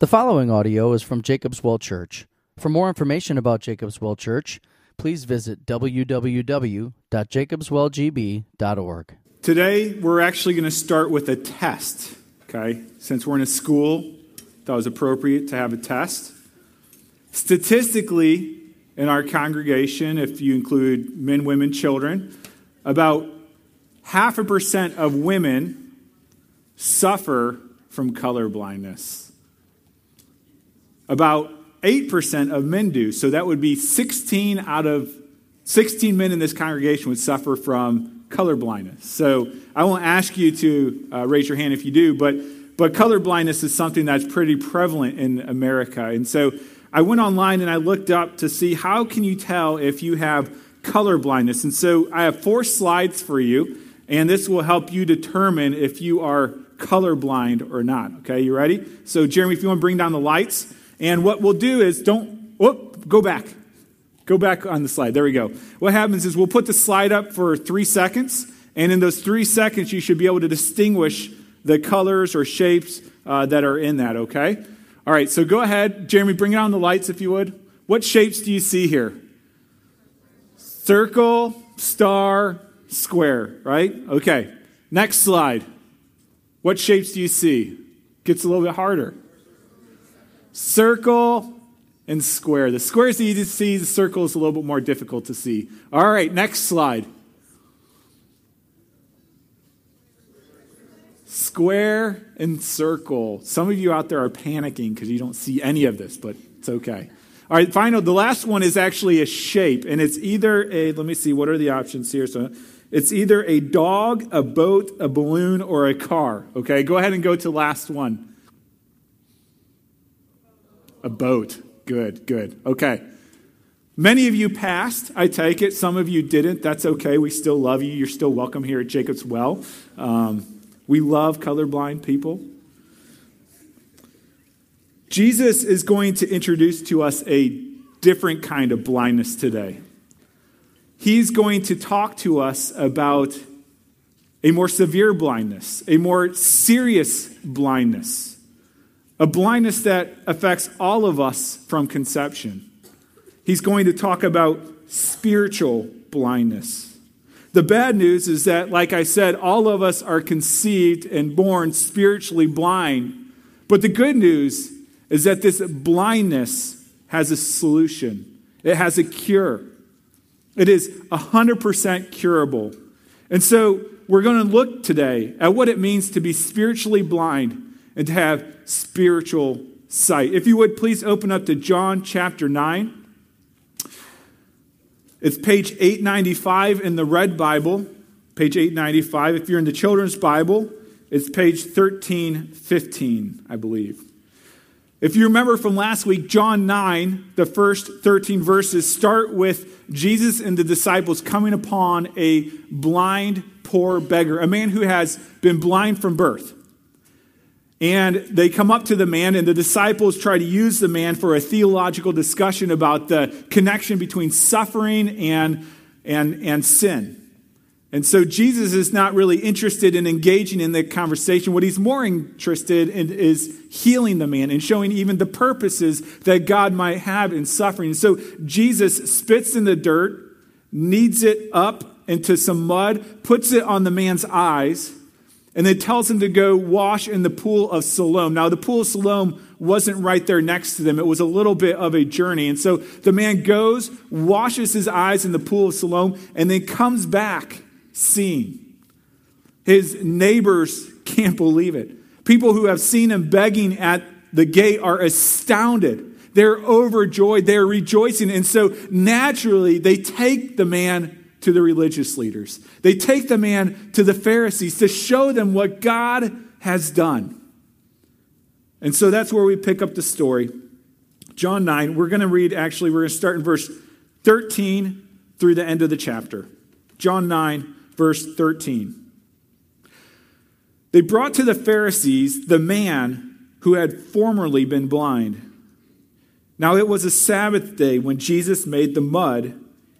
The following audio is from Jacob's Well Church. For more information about Jacob's Well Church, please visit www.jacobswellgb.org. Today, we're actually going to start with a test, okay? Since we're in a school, that was appropriate to have a test. Statistically, in our congregation, if you include men, women, children, about half a percent of women suffer from color blindness. About 8% of men do. So that would be 16 out of 16 men in this congregation would suffer from color blindness. So I won't ask you to uh, raise your hand if you do, but, but color blindness is something that's pretty prevalent in America. And so I went online and I looked up to see how can you tell if you have color blindness. And so I have four slides for you, and this will help you determine if you are colorblind or not. Okay, you ready? So Jeremy, if you want to bring down the lights. And what we'll do is don't, whoop, go back. Go back on the slide. There we go. What happens is we'll put the slide up for three seconds, and in those three seconds, you should be able to distinguish the colors or shapes uh, that are in that, okay? All right, so go ahead. Jeremy, bring on the lights if you would. What shapes do you see here? Circle, star, square, right? Okay. Next slide. What shapes do you see? Gets a little bit harder circle, and square. The square is easy to see, the circle is a little bit more difficult to see. All right, next slide. Square and circle. Some of you out there are panicking because you don't see any of this, but it's okay. All right, final. The last one is actually a shape, and it's either a, let me see, what are the options here? So it's either a dog, a boat, a balloon, or a car. Okay, go ahead and go to last one. A boat. Good, good. Okay. Many of you passed, I take it. Some of you didn't. That's okay. We still love you. You're still welcome here at Jacob's Well. Um, we love colorblind people. Jesus is going to introduce to us a different kind of blindness today. He's going to talk to us about a more severe blindness, a more serious blindness a blindness that affects all of us from conception. He's going to talk about spiritual blindness. The bad news is that, like I said, all of us are conceived and born spiritually blind. But the good news is that this blindness has a solution, it has a cure. It is 100% curable. And so we're going to look today at what it means to be spiritually blind and to have spiritual sight. If you would please open up to John chapter 9. It's page 895 in the Red Bible, page 895. If you're in the Children's Bible, it's page 1315, I believe. If you remember from last week, John 9, the first 13 verses start with Jesus and the disciples coming upon a blind, poor beggar, a man who has been blind from birth. And they come up to the man, and the disciples try to use the man for a theological discussion about the connection between suffering and, and, and sin. And so Jesus is not really interested in engaging in the conversation. What he's more interested in is healing the man and showing even the purposes that God might have in suffering. And so Jesus spits in the dirt, kneads it up into some mud, puts it on the man's eyes, and it tells him to go wash in the pool of Siloam. Now, the pool of Siloam wasn't right there next to them, it was a little bit of a journey. And so the man goes, washes his eyes in the pool of Siloam, and then comes back seeing. His neighbors can't believe it. People who have seen him begging at the gate are astounded. They're overjoyed. They're rejoicing. And so naturally, they take the man to the religious leaders. They take the man to the Pharisees to show them what God has done. And so that's where we pick up the story. John 9, we're going to read, actually, we're going to start in verse 13 through the end of the chapter. John 9, verse 13. They brought to the Pharisees the man who had formerly been blind. Now it was a Sabbath day when Jesus made the mud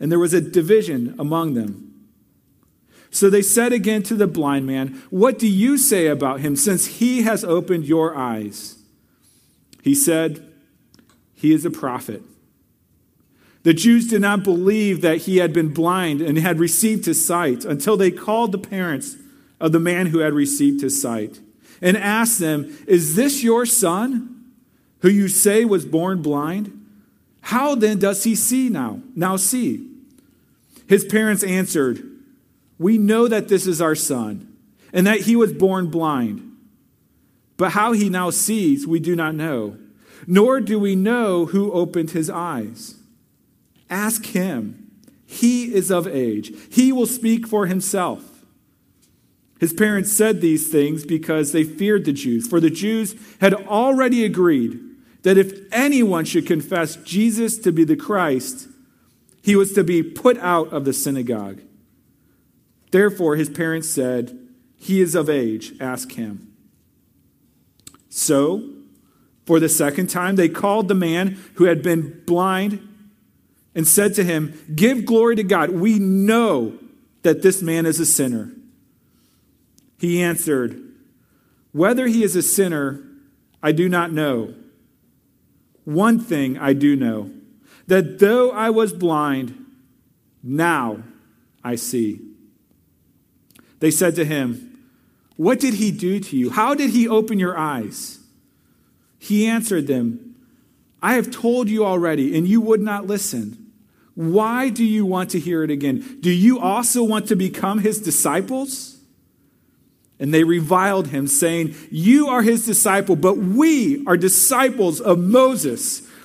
And there was a division among them. So they said again to the blind man, What do you say about him, since he has opened your eyes? He said, He is a prophet. The Jews did not believe that he had been blind and had received his sight until they called the parents of the man who had received his sight and asked them, Is this your son, who you say was born blind? How then does he see now? Now see. His parents answered, We know that this is our son, and that he was born blind. But how he now sees, we do not know, nor do we know who opened his eyes. Ask him. He is of age. He will speak for himself. His parents said these things because they feared the Jews, for the Jews had already agreed that if anyone should confess Jesus to be the Christ, he was to be put out of the synagogue. Therefore, his parents said, He is of age, ask him. So, for the second time, they called the man who had been blind and said to him, Give glory to God. We know that this man is a sinner. He answered, Whether he is a sinner, I do not know. One thing I do know that though I was blind, now I see. They said to him, What did he do to you? How did he open your eyes? He answered them, I have told you already, and you would not listen. Why do you want to hear it again? Do you also want to become his disciples? And they reviled him, saying, You are his disciple, but we are disciples of Moses.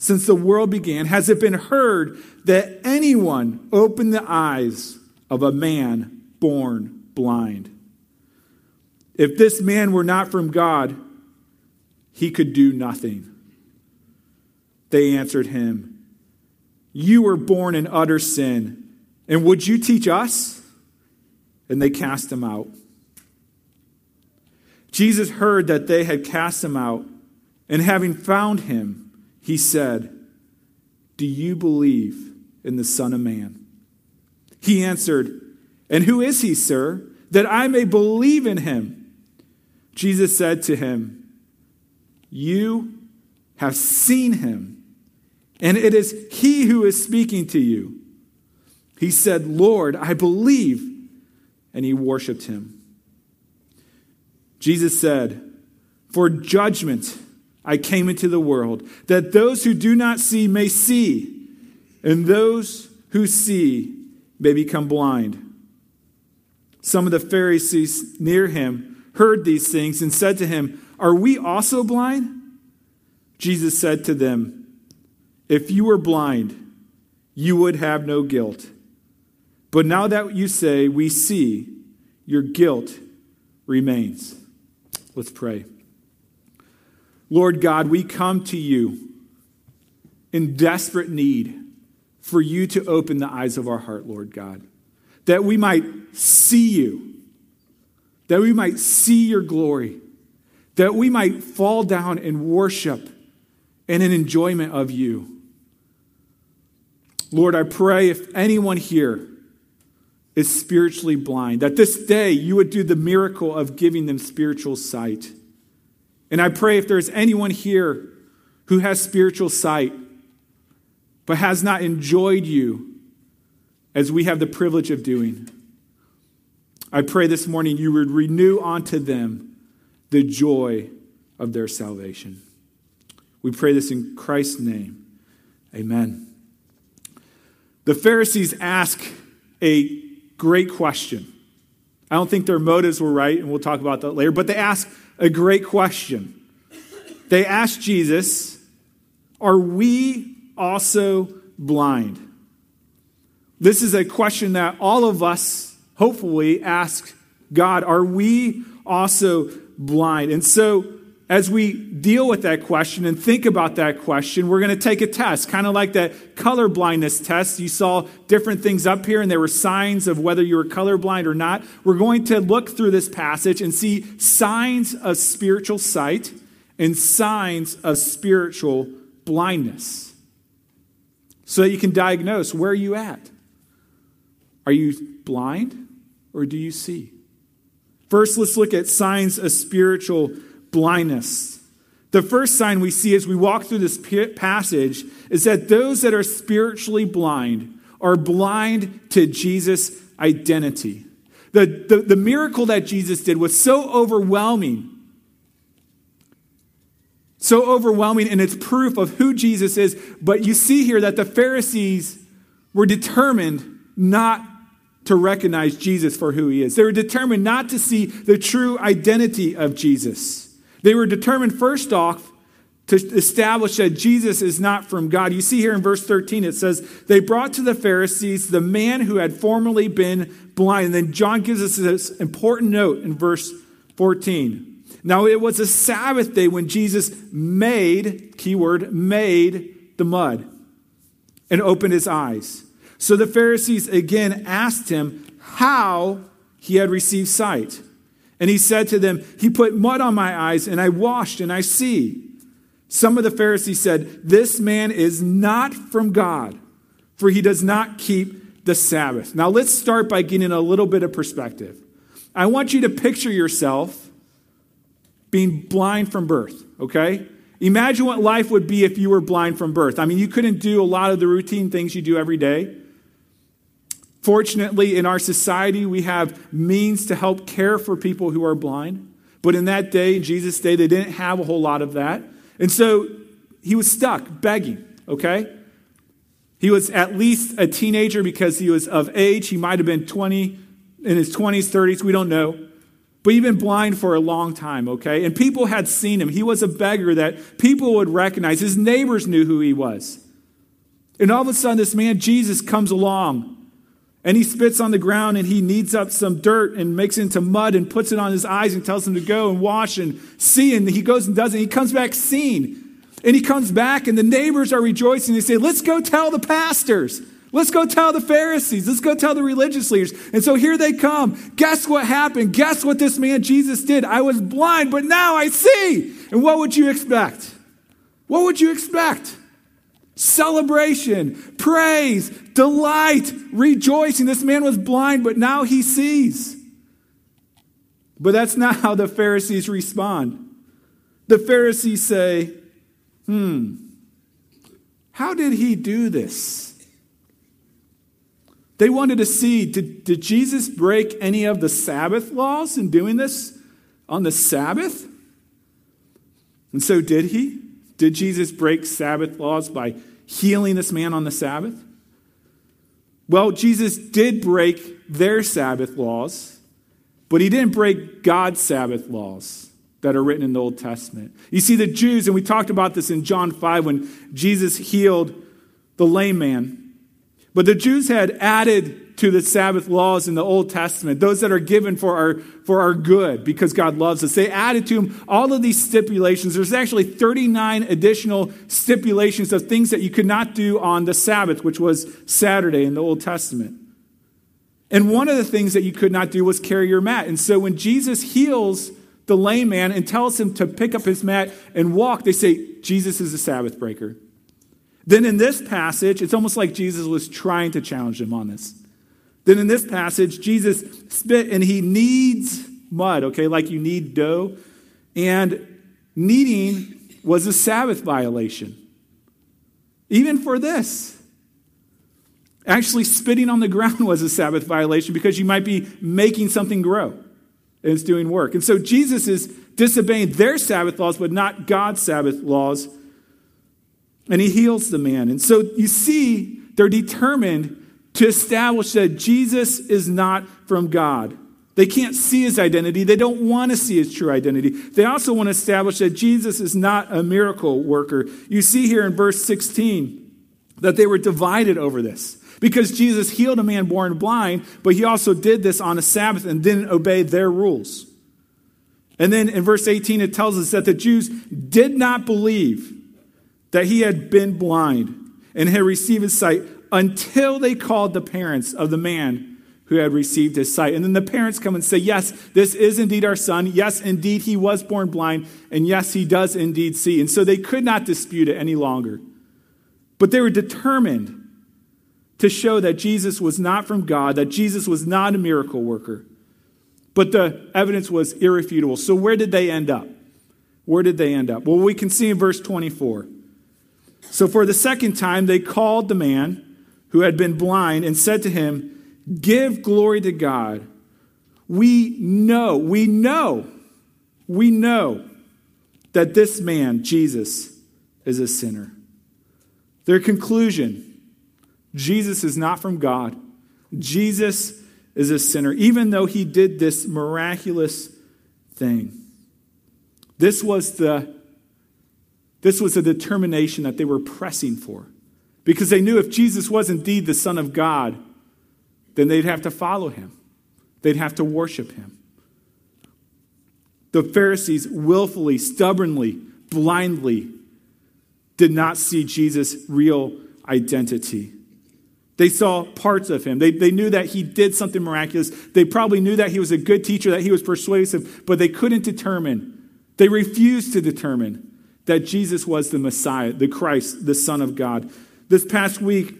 since the world began has it been heard that anyone opened the eyes of a man born blind. If this man were not from God, he could do nothing. They answered him, You were born in utter sin and would you teach us? And they cast him out. Jesus heard that they had cast him out, and having found him, he said, Do you believe in the Son of Man? He answered, And who is he, sir, that I may believe in him? Jesus said to him, You have seen him, and it is he who is speaking to you. He said, Lord, I believe. And he worshiped him. Jesus said, For judgment I came into the world, that those who do not see may see, and those who see may become blind. Some of the Pharisees near him heard these things and said to him, Are we also blind? Jesus said to them, If you were blind, you would have no guilt. But now that you say, we see, your guilt remains. Let's pray. Lord God, we come to you in desperate need for you to open the eyes of our heart, Lord God, that we might see you, that we might see your glory, that we might fall down and worship and in enjoyment of you. Lord, I pray if anyone here is spiritually blind. That this day you would do the miracle of giving them spiritual sight. And I pray if there's anyone here who has spiritual sight but has not enjoyed you as we have the privilege of doing, I pray this morning you would renew unto them the joy of their salvation. We pray this in Christ's name. Amen. The Pharisees ask a great question. I don't think their motives were right, and we'll talk about that later, but they ask a great question. They ask Jesus, Are we also blind? This is a question that all of us hopefully ask God. Are we also blind? And so, as we deal with that question and think about that question, we're going to take a test, kind of like that color blindness test. You saw different things up here, and there were signs of whether you were colorblind or not. We're going to look through this passage and see signs of spiritual sight and signs of spiritual blindness so that you can diagnose where are you at? Are you blind or do you see? First, let's look at signs of spiritual blindness. The first sign we see as we walk through this passage is that those that are spiritually blind are blind to Jesus' identity. The, the, the miracle that Jesus did was so overwhelming, so overwhelming in its proof of who Jesus is. But you see here that the Pharisees were determined not to recognize Jesus for who he is. They were determined not to see the true identity of Jesus. They were determined, first off, to establish that Jesus is not from God. You see here in verse 13, it says, They brought to the Pharisees the man who had formerly been blind. And then John gives us this important note in verse 14. Now, it was a Sabbath day when Jesus made, keyword, made the mud and opened his eyes. So the Pharisees again asked him how he had received sight. And he said to them, He put mud on my eyes, and I washed, and I see. Some of the Pharisees said, This man is not from God, for he does not keep the Sabbath. Now let's start by getting a little bit of perspective. I want you to picture yourself being blind from birth, okay? Imagine what life would be if you were blind from birth. I mean, you couldn't do a lot of the routine things you do every day. Fortunately, in our society, we have means to help care for people who are blind. But in that day, Jesus' day, they didn't have a whole lot of that. And so he was stuck begging, okay? He was at least a teenager because he was of age. He might have been 20, in his 20s, 30s, we don't know. But he'd been blind for a long time, okay? And people had seen him. He was a beggar that people would recognize. His neighbors knew who he was. And all of a sudden, this man, Jesus, comes along and he spits on the ground and he kneads up some dirt and makes it into mud and puts it on his eyes and tells him to go and wash and see. And he goes and does it. He comes back seen. And he comes back and the neighbors are rejoicing. They say, Let's go tell the pastors. Let's go tell the Pharisees. Let's go tell the religious leaders. And so here they come. Guess what happened? Guess what this man Jesus did? I was blind, but now I see. And what would you expect? What would you expect? celebration, praise, delight, rejoicing. This man was blind, but now he sees. But that's not how the Pharisees respond. The Pharisees say, hmm, how did he do this? They wanted to see did, did Jesus break any of the Sabbath laws in doing this on the Sabbath? And so did he? Did Jesus break Sabbath laws by healing this man on the Sabbath? Well, Jesus did break their Sabbath laws, but he didn't break God's Sabbath laws that are written in the Old Testament. You see, the Jews, and we talked about this in John 5 when Jesus healed the lame man, but the Jews had added to the Sabbath laws in the Old Testament, those that are given for our, for our good because God loves us. They added to them all of these stipulations. There's actually 39 additional stipulations of things that you could not do on the Sabbath, which was Saturday in the Old Testament. And one of the things that you could not do was carry your mat. And so when Jesus heals the lame man and tells him to pick up his mat and walk, they say, Jesus is a Sabbath breaker. Then in this passage, it's almost like Jesus was trying to challenge them on this. Then in this passage, Jesus spit and he kneads mud, okay, like you knead dough. And kneading was a Sabbath violation. Even for this. Actually, spitting on the ground was a Sabbath violation because you might be making something grow and it's doing work. And so Jesus is disobeying their Sabbath laws, but not God's Sabbath laws. and he heals the man. And so you see, they're determined to establish that Jesus is not from God. They can't see his identity. They don't want to see his true identity. They also want to establish that Jesus is not a miracle worker. You see here in verse 16 that they were divided over this because Jesus healed a man born blind, but he also did this on a Sabbath and didn't obey their rules. And then in verse 18, it tells us that the Jews did not believe that he had been blind and had received his sight until they called the parents of the man who had received his sight. And then the parents come and say, Yes, this is indeed our son. Yes, indeed, he was born blind. And yes, he does indeed see. And so they could not dispute it any longer. But they were determined to show that Jesus was not from God, that Jesus was not a miracle worker. But the evidence was irrefutable. So where did they end up? Where did they end up? Well, we can see in verse 24. So for the second time, they called the man who had been blind and said to him, Give glory to God. We know, we know, we know that this man, Jesus, is a sinner. Their conclusion Jesus is not from God. Jesus is a sinner, even though he did this miraculous thing. This was the this was a determination that they were pressing for because they knew if Jesus was indeed the Son of God, then they'd have to follow him, they'd have to worship him. The Pharisees willfully, stubbornly, blindly did not see Jesus' real identity. They saw parts of him. They, they knew that he did something miraculous. They probably knew that he was a good teacher, that he was persuasive, but they couldn't determine. They refused to determine that Jesus was the Messiah, the Christ, the Son of God. This past week,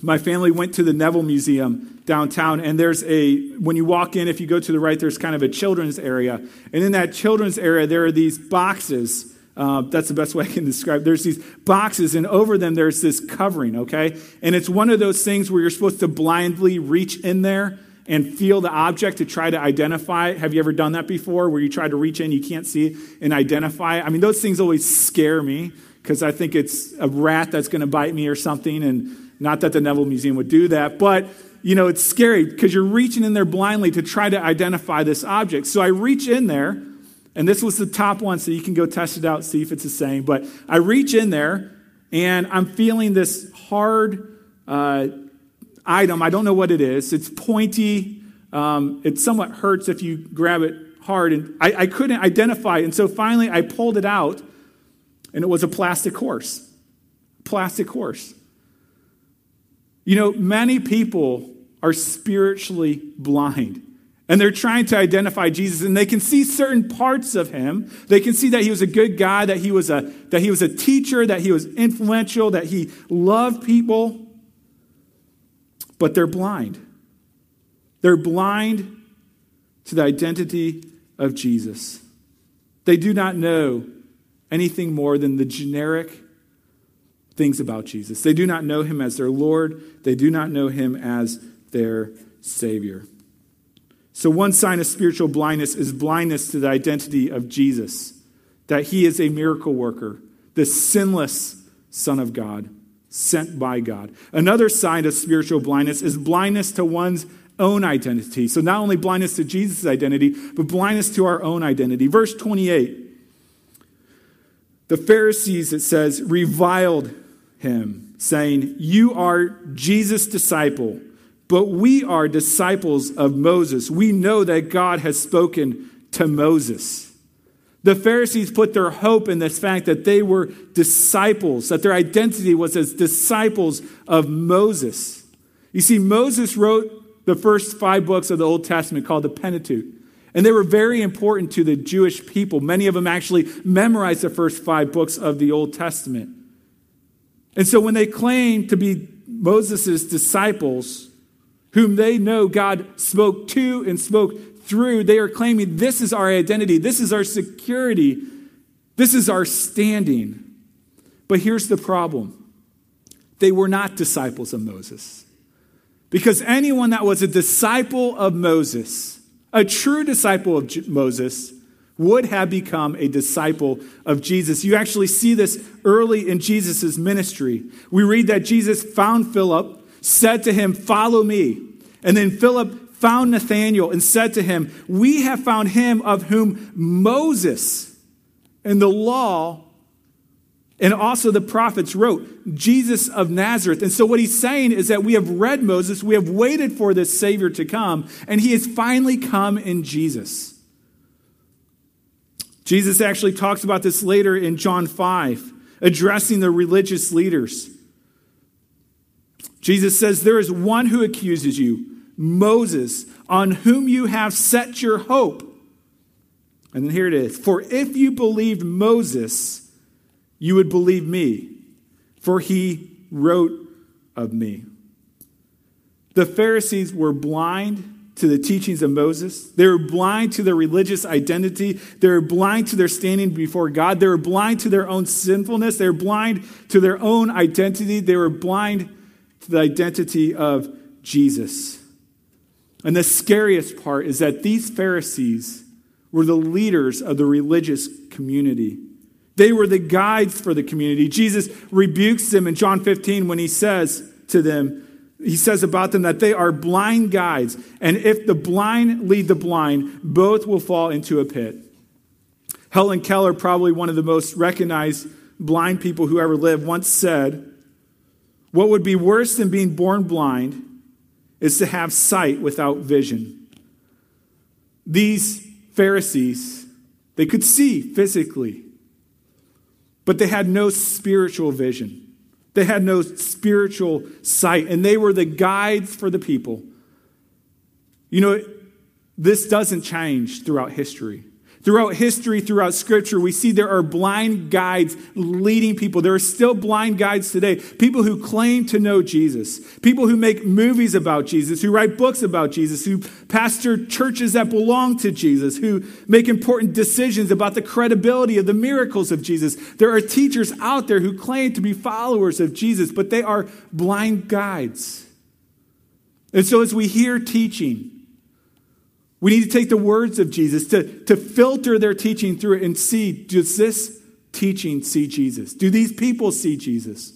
my family went to the Neville Museum downtown, and there's a, when you walk in, if you go to the right, there's kind of a children's area. And in that children's area, there are these boxes. Uh, that's the best way I can describe. There's these boxes, and over them there's this covering. Okay, and it's one of those things where you're supposed to blindly reach in there and feel the object to try to identify. Have you ever done that before where you try to reach in, you can't see and identify? I mean, those things always scare me because I think it's a rat that's going to bite me or something. And not that the Neville Museum would do that, but you know, it's scary because you're reaching in there blindly to try to identify this object. So I reach in there, and this was the top one, so you can go test it out, see if it's the same. But I reach in there, and I'm feeling this hard uh, item. I don't know what it is. It's pointy. Um, it somewhat hurts if you grab it hard. And I, I couldn't identify it. And so finally, I pulled it out, and it was a plastic horse. Plastic horse. You know, many people are spiritually blind. And they're trying to identify Jesus, and they can see certain parts of him. They can see that he was a good guy, that he was a, that he was a teacher, that he was influential, that he loved people but they're blind. They're blind to the identity of Jesus. They do not know anything more than the generic things about Jesus. They do not know him as their Lord, they do not know him as their Savior. So, one sign of spiritual blindness is blindness to the identity of Jesus, that he is a miracle worker, the sinless Son of God sent by God. Another sign of spiritual blindness is blindness to one's own identity. So, not only blindness to Jesus' identity, but blindness to our own identity. Verse 28 the Pharisees, it says, reviled him, saying, You are Jesus' disciple, but we are disciples of Moses. We know that God has spoken to Moses. The Pharisees put their hope in this fact that they were disciples, that their identity was as disciples of Moses. You see, Moses wrote the first five books of the Old Testament called the Pentateuch. And they were very important to the Jewish people. Many of them actually memorized the first five books of the Old Testament. And so when they claim to be Moses' disciples, whom they know God spoke to and spoke through, they are claiming this is our identity, this is our security, this is our standing. But here's the problem they were not disciples of Moses. Because anyone that was a disciple of Moses, a true disciple of Moses, would have become a disciple of Jesus. You actually see this early in Jesus' ministry. We read that Jesus found Philip, said to him, Follow me. And then Philip found Nathanael and said to him, We have found him of whom Moses and the law and also the prophets wrote, Jesus of Nazareth. And so what he's saying is that we have read Moses, we have waited for this Savior to come, and he has finally come in Jesus. Jesus actually talks about this later in John 5, addressing the religious leaders. Jesus says, There is one who accuses you, Moses, on whom you have set your hope. And then here it is For if you believed Moses, you would believe me, for he wrote of me. The Pharisees were blind to the teachings of Moses. They were blind to their religious identity. They were blind to their standing before God. They were blind to their own sinfulness. They were blind to their own identity. They were blind to the identity of Jesus. And the scariest part is that these Pharisees were the leaders of the religious community. They were the guides for the community. Jesus rebukes them in John 15 when he says to them, he says about them that they are blind guides. And if the blind lead the blind, both will fall into a pit. Helen Keller, probably one of the most recognized blind people who ever lived, once said, What would be worse than being born blind is to have sight without vision. These Pharisees, they could see physically, but they had no spiritual vision. They had no spiritual sight, and they were the guides for the people. You know, this doesn't change throughout history. Throughout history, throughout scripture, we see there are blind guides leading people. There are still blind guides today. People who claim to know Jesus. People who make movies about Jesus, who write books about Jesus, who pastor churches that belong to Jesus, who make important decisions about the credibility of the miracles of Jesus. There are teachers out there who claim to be followers of Jesus, but they are blind guides. And so as we hear teaching, we need to take the words of Jesus to, to filter their teaching through it and see does this teaching see Jesus? Do these people see Jesus?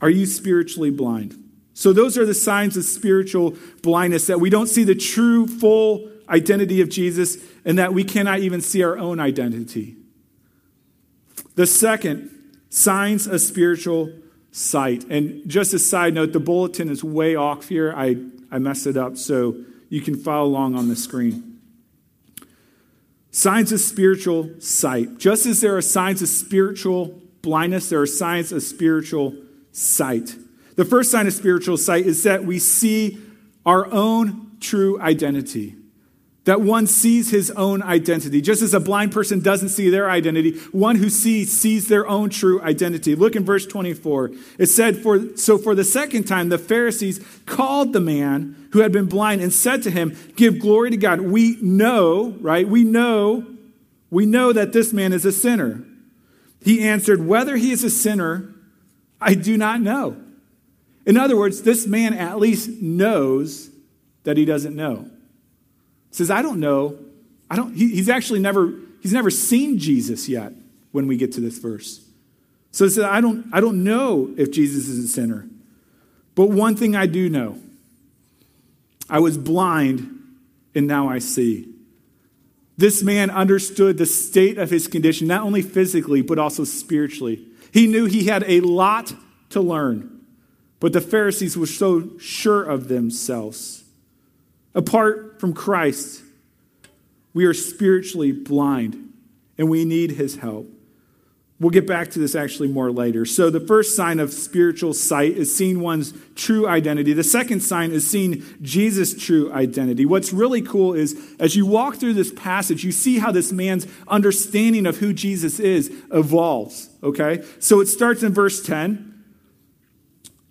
Are you spiritually blind? So, those are the signs of spiritual blindness that we don't see the true, full identity of Jesus and that we cannot even see our own identity. The second, signs of spiritual sight. And just a side note, the bulletin is way off here. I I messed it up, so you can follow along on the screen. Signs of spiritual sight. Just as there are signs of spiritual blindness, there are signs of spiritual sight. The first sign of spiritual sight is that we see our own true identity that one sees his own identity. Just as a blind person doesn't see their identity, one who sees sees their own true identity. Look in verse 24. It said, for, So for the second time, the Pharisees called the man who had been blind and said to him, Give glory to God. We know, right? We know, we know that this man is a sinner. He answered, Whether he is a sinner, I do not know. In other words, this man at least knows that he doesn't know says, I don't know. I don't, he, he's actually never, he's never seen Jesus yet when we get to this verse. So he said, I don't, I don't know if Jesus is a sinner. But one thing I do know I was blind and now I see. This man understood the state of his condition, not only physically, but also spiritually. He knew he had a lot to learn, but the Pharisees were so sure of themselves. Apart from Christ, we are spiritually blind and we need his help. We'll get back to this actually more later. So, the first sign of spiritual sight is seeing one's true identity. The second sign is seeing Jesus' true identity. What's really cool is as you walk through this passage, you see how this man's understanding of who Jesus is evolves. Okay? So, it starts in verse 10.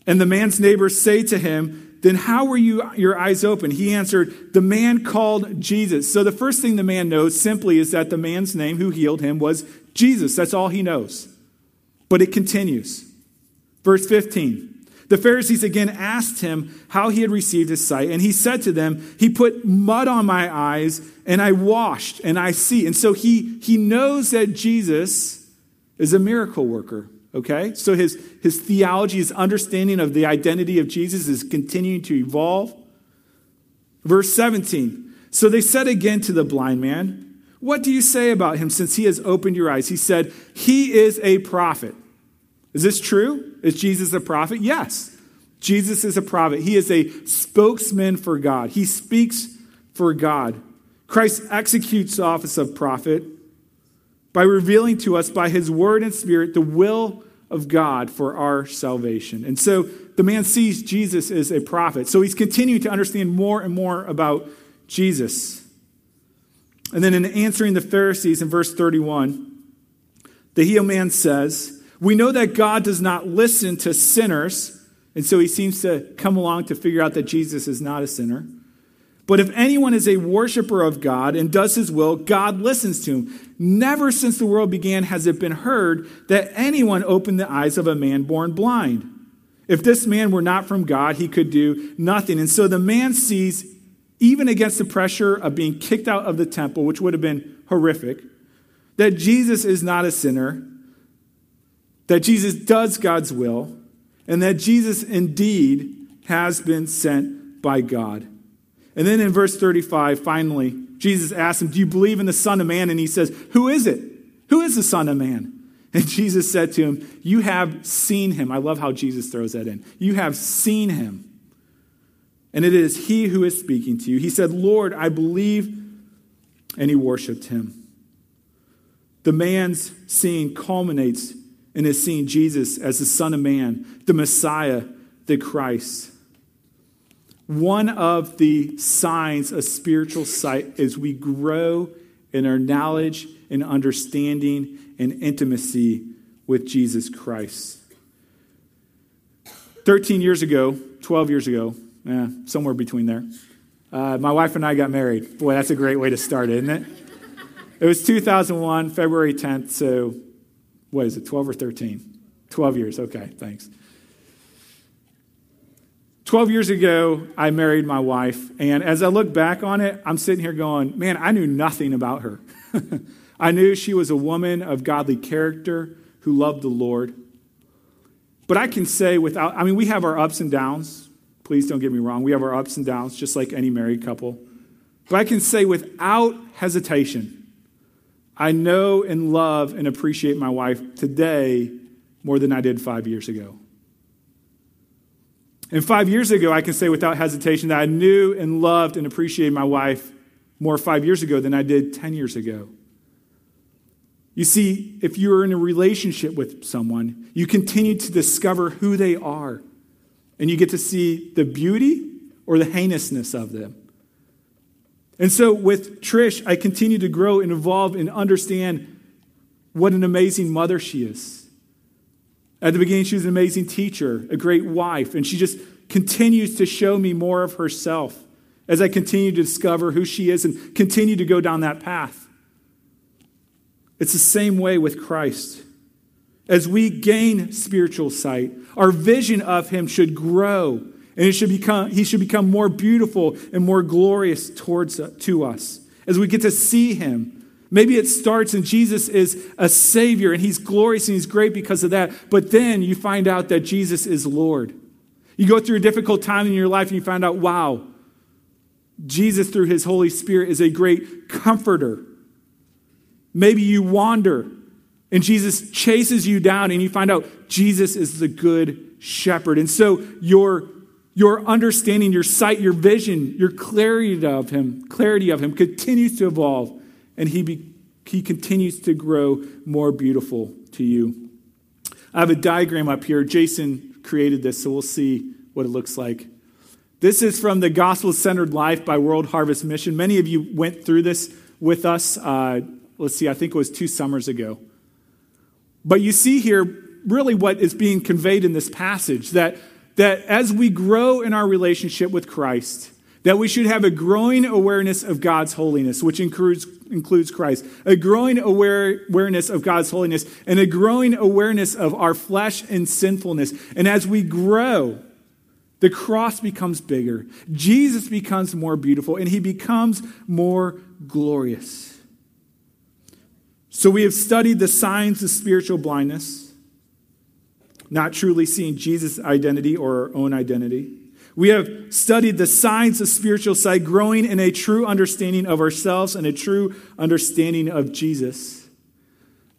And the man's neighbors say to him, then how were you, your eyes open? He answered, The man called Jesus. So the first thing the man knows simply is that the man's name who healed him was Jesus. That's all he knows. But it continues. Verse 15. The Pharisees again asked him how he had received his sight, and he said to them, He put mud on my eyes, and I washed, and I see. And so he, he knows that Jesus is a miracle worker, okay? So his, his theology, his understanding of the identity of Jesus is continuing to evolve. Verse 17 So they said again to the blind man, What do you say about him since he has opened your eyes? He said, He is a prophet. Is this true? Is Jesus a prophet? Yes. Jesus is a prophet. He is a spokesman for God. He speaks for God. Christ executes the office of prophet by revealing to us by his word and spirit the will of God for our salvation. And so the man sees Jesus as a prophet. So he's continuing to understand more and more about Jesus. And then in answering the Pharisees in verse 31, the healed man says, we know that God does not listen to sinners, and so he seems to come along to figure out that Jesus is not a sinner. But if anyone is a worshiper of God and does his will, God listens to him. Never since the world began has it been heard that anyone opened the eyes of a man born blind. If this man were not from God, he could do nothing. And so the man sees, even against the pressure of being kicked out of the temple, which would have been horrific, that Jesus is not a sinner that Jesus does God's will, and that Jesus indeed has been sent by God. And then in verse 35, finally, Jesus asks him, Do you believe in the Son of Man? And he says, Who is it? Who is the Son of Man? And Jesus said to him, You have seen him. I love how Jesus throws that in. You have seen him. And it is he who is speaking to you. He said, Lord, I believe. And he worshiped him. The man's seeing culminates in his seeing Jesus as the Son of Man, the Messiah, the Christ. One of the signs of spiritual sight is we grow in our knowledge and understanding and intimacy with Jesus Christ. 13 years ago, 12 years ago, eh, somewhere between there, uh, my wife and I got married. Boy, that's a great way to start, isn't it? It was 2001, February 10th, so what is it, 12 or 13? 12 years, okay, thanks. 12 years ago, I married my wife, and as I look back on it, I'm sitting here going, man, I knew nothing about her. I knew she was a woman of godly character who loved the Lord. But I can say without, I mean, we have our ups and downs. Please don't get me wrong. We have our ups and downs, just like any married couple. But I can say without hesitation, I know and love and appreciate my wife today more than I did five years ago. And five years ago, I can say without hesitation that I knew and loved and appreciated my wife more five years ago than I did 10 years ago. You see, if you're in a relationship with someone, you continue to discover who they are, and you get to see the beauty or the heinousness of them. And so with Trish, I continue to grow and evolve and understand what an amazing mother she is. At the beginning, she was an amazing teacher, a great wife, and she just continues to show me more of herself as I continue to discover who she is and continue to go down that path. It's the same way with Christ. As we gain spiritual sight, our vision of him should grow and it should become, he should become more beautiful and more glorious towards to us as we get to see him. Maybe it starts and Jesus is a Savior and He's glorious and He's great because of that. But then you find out that Jesus is Lord. You go through a difficult time in your life and you find out, wow, Jesus, through His Holy Spirit, is a great comforter. Maybe you wander and Jesus chases you down and you find out Jesus is the good shepherd. And so your your understanding, your sight, your vision, your clarity of him, clarity of him continues to evolve and he, be, he continues to grow more beautiful to you. I have a diagram up here. Jason created this, so we'll see what it looks like. This is from the Gospel Centered Life by World Harvest Mission. Many of you went through this with us. Uh, let's see, I think it was two summers ago. But you see here really what is being conveyed in this passage that that as we grow in our relationship with Christ, that we should have a growing awareness of God's holiness, which includes, includes Christ, a growing aware, awareness of God's holiness, and a growing awareness of our flesh and sinfulness. And as we grow, the cross becomes bigger, Jesus becomes more beautiful, and he becomes more glorious. So we have studied the signs of spiritual blindness, not truly seeing Jesus' identity or our own identity. We have studied the signs of spiritual sight, growing in a true understanding of ourselves and a true understanding of Jesus.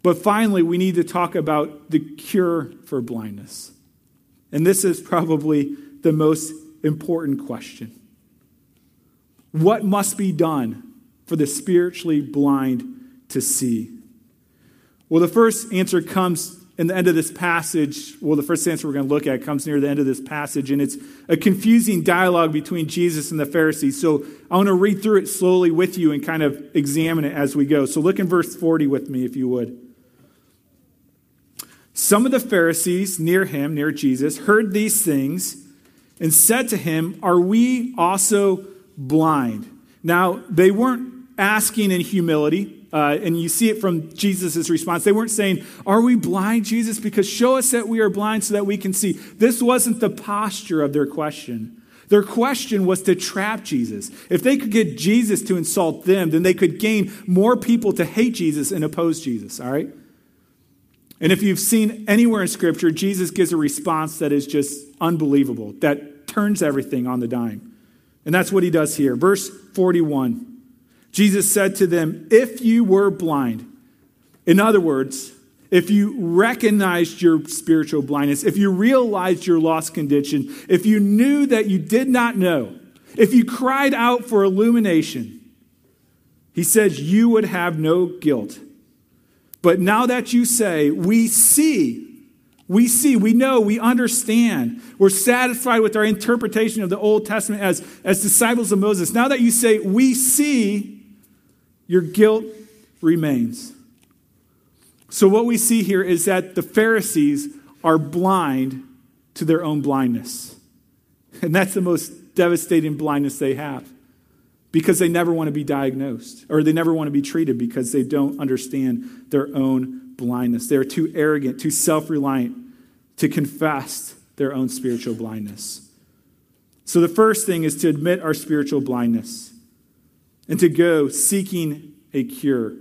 But finally, we need to talk about the cure for blindness. And this is probably the most important question What must be done for the spiritually blind to see? Well, the first answer comes in the end of this passage, well, the first answer we're going to look at comes near the end of this passage, and it's a confusing dialogue between Jesus and the Pharisees. So I want to read through it slowly with you and kind of examine it as we go. So look in verse 40 with me, if you would. Some of the Pharisees near him, near Jesus, heard these things and said to him, Are we also blind? Now, they weren't asking in humility. Uh, and you see it from Jesus' response. They weren't saying, Are we blind, Jesus? Because show us that we are blind so that we can see. This wasn't the posture of their question. Their question was to trap Jesus. If they could get Jesus to insult them, then they could gain more people to hate Jesus and oppose Jesus, all right? And if you've seen anywhere in Scripture, Jesus gives a response that is just unbelievable, that turns everything on the dime. And that's what he does here. Verse 41. Jesus said to them, If you were blind, in other words, if you recognized your spiritual blindness, if you realized your lost condition, if you knew that you did not know, if you cried out for illumination, he says you would have no guilt. But now that you say, we see, we see, we know, we understand, we're satisfied with our interpretation of the Old Testament as, as disciples of Moses. Now that you say, we see, your guilt remains. So, what we see here is that the Pharisees are blind to their own blindness. And that's the most devastating blindness they have because they never want to be diagnosed or they never want to be treated because they don't understand their own blindness. They're too arrogant, too self reliant to confess their own spiritual blindness. So, the first thing is to admit our spiritual blindness and to go seeking a cure.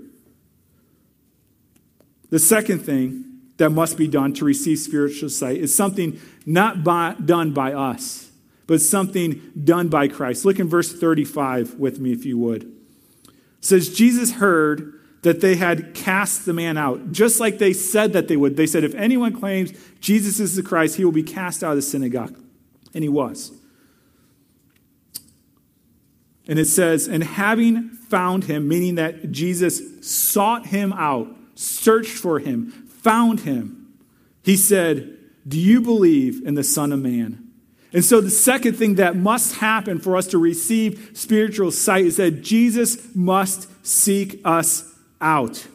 The second thing that must be done to receive spiritual sight is something not by, done by us, but something done by Christ. Look in verse 35 with me, if you would. It says, Jesus heard that they had cast the man out, just like they said that they would. They said, if anyone claims Jesus is the Christ, he will be cast out of the synagogue. And he was. And it says, and having found him, meaning that Jesus sought him out, searched for him, found him, he said, Do you believe in the Son of Man? And so, the second thing that must happen for us to receive spiritual sight is that Jesus must seek us out.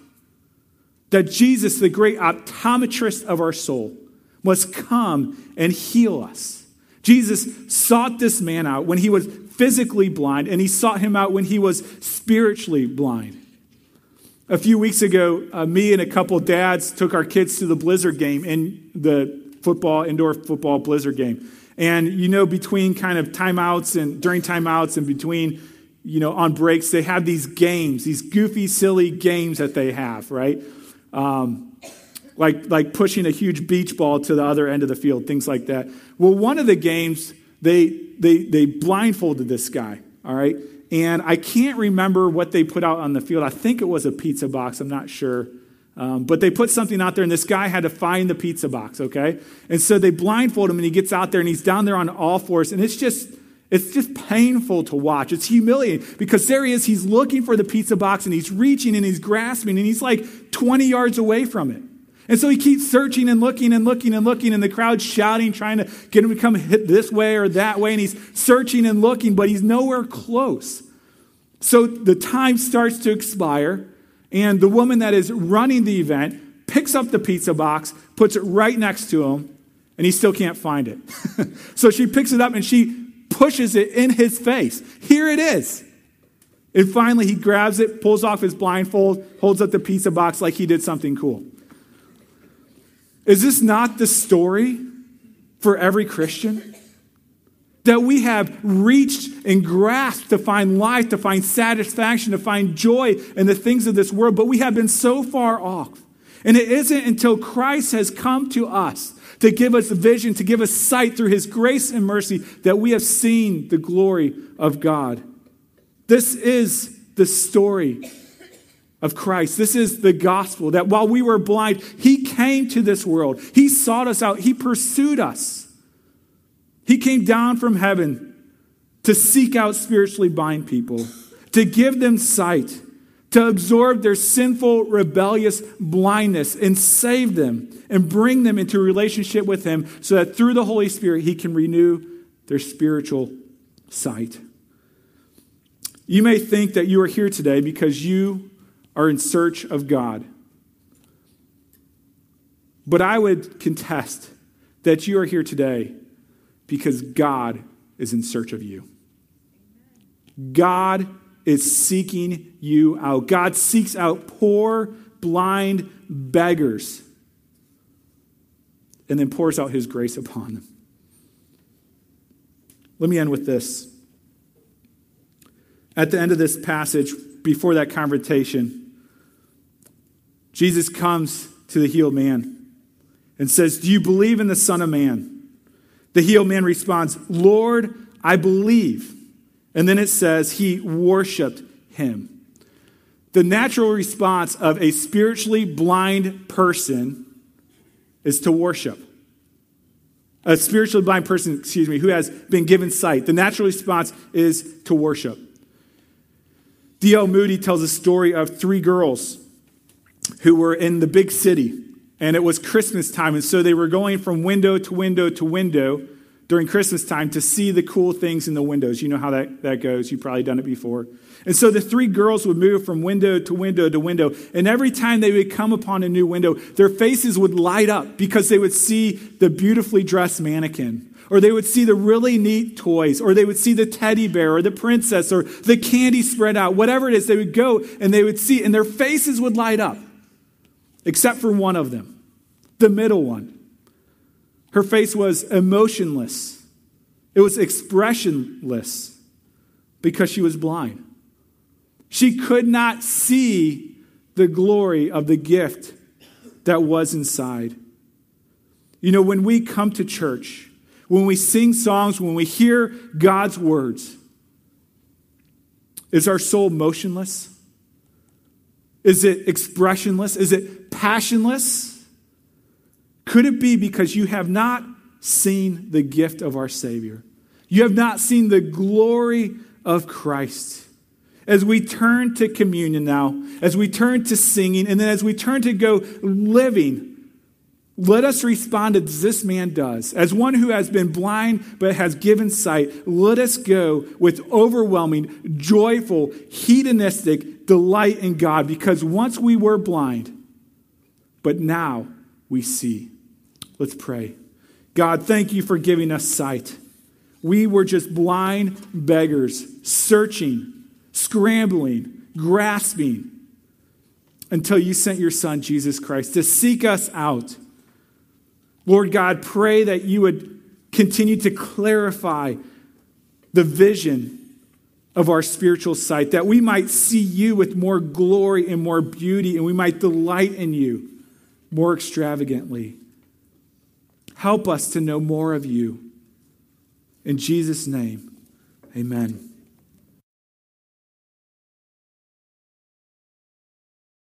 That Jesus, the great optometrist of our soul, must come and heal us. Jesus sought this man out when he was physically blind, and he sought him out when he was spiritually blind. A few weeks ago, uh, me and a couple dads took our kids to the Blizzard game in the football, indoor football Blizzard game. And you know, between kind of timeouts and during timeouts and between, you know, on breaks, they have these games, these goofy, silly games that they have, right? Um, like, like pushing a huge beach ball to the other end of the field, things like that. Well, one of the games they, they, they blindfolded this guy, all right? And I can't remember what they put out on the field. I think it was a pizza box, I'm not sure. Um, but they put something out there, and this guy had to find the pizza box, okay? And so they blindfold him, and he gets out there, and he's down there on all fours, and it's just. It's just painful to watch. It's humiliating because there he is. He's looking for the pizza box and he's reaching and he's grasping and he's like 20 yards away from it. And so he keeps searching and looking and looking and looking, and the crowd's shouting, trying to get him to come hit this way or that way. And he's searching and looking, but he's nowhere close. So the time starts to expire, and the woman that is running the event picks up the pizza box, puts it right next to him, and he still can't find it. so she picks it up and she pushes it in his face. Here it is. And finally, he grabs it, pulls off his blindfold, holds up the pizza box like he did something cool. Is this not the story for every Christian? That we have reached and grasped to find life, to find satisfaction, to find joy in the things of this world, but we have been so far off. And it isn't until Christ has come to us to give us vision, to give us sight through his grace and mercy that we have seen the glory of God. This is the story of Christ. This is the gospel that while we were blind, he came to this world. He sought us out. He pursued us. He came down from heaven to seek out spiritually blind people, to give them sight to absorb their sinful, rebellious blindness and save them and bring them into relationship with Him so that through the Holy Spirit He can renew their spiritual sight. You may think that you are here today because you are in search of God. But I would contest that you are here today because God is in search of you. God is seeking you out. God seeks out poor, blind beggars and then pours out his grace upon them. Let me end with this. At the end of this passage, before that confrontation, Jesus comes to the healed man and says, Do you believe in the Son of Man? The healed man responds, Lord, I believe. And then it says he worshiped him. The natural response of a spiritually blind person is to worship. A spiritually blind person, excuse me, who has been given sight, the natural response is to worship. D.L. Moody tells a story of three girls who were in the big city, and it was Christmas time, and so they were going from window to window to window during Christmas time to see the cool things in the windows. You know how that, that goes. You've probably done it before. And so the three girls would move from window to window to window. And every time they would come upon a new window, their faces would light up because they would see the beautifully dressed mannequin. Or they would see the really neat toys, or they would see the teddy bear, or the princess, or the candy spread out, whatever it is, they would go and they would see, and their faces would light up, except for one of them, the middle one. Her face was emotionless, it was expressionless because she was blind. She could not see the glory of the gift that was inside. You know, when we come to church, when we sing songs, when we hear God's words, is our soul motionless? Is it expressionless? Is it passionless? Could it be because you have not seen the gift of our Savior? You have not seen the glory of Christ. As we turn to communion now, as we turn to singing, and then as we turn to go living, let us respond as this man does. As one who has been blind but has given sight, let us go with overwhelming, joyful, hedonistic delight in God because once we were blind, but now we see. Let's pray. God, thank you for giving us sight. We were just blind beggars, searching, scrambling, grasping until you sent your Son, Jesus Christ, to seek us out. Lord God, pray that you would continue to clarify the vision of our spiritual sight, that we might see you with more glory and more beauty, and we might delight in you more extravagantly. Help us to know more of you. In Jesus' name, amen.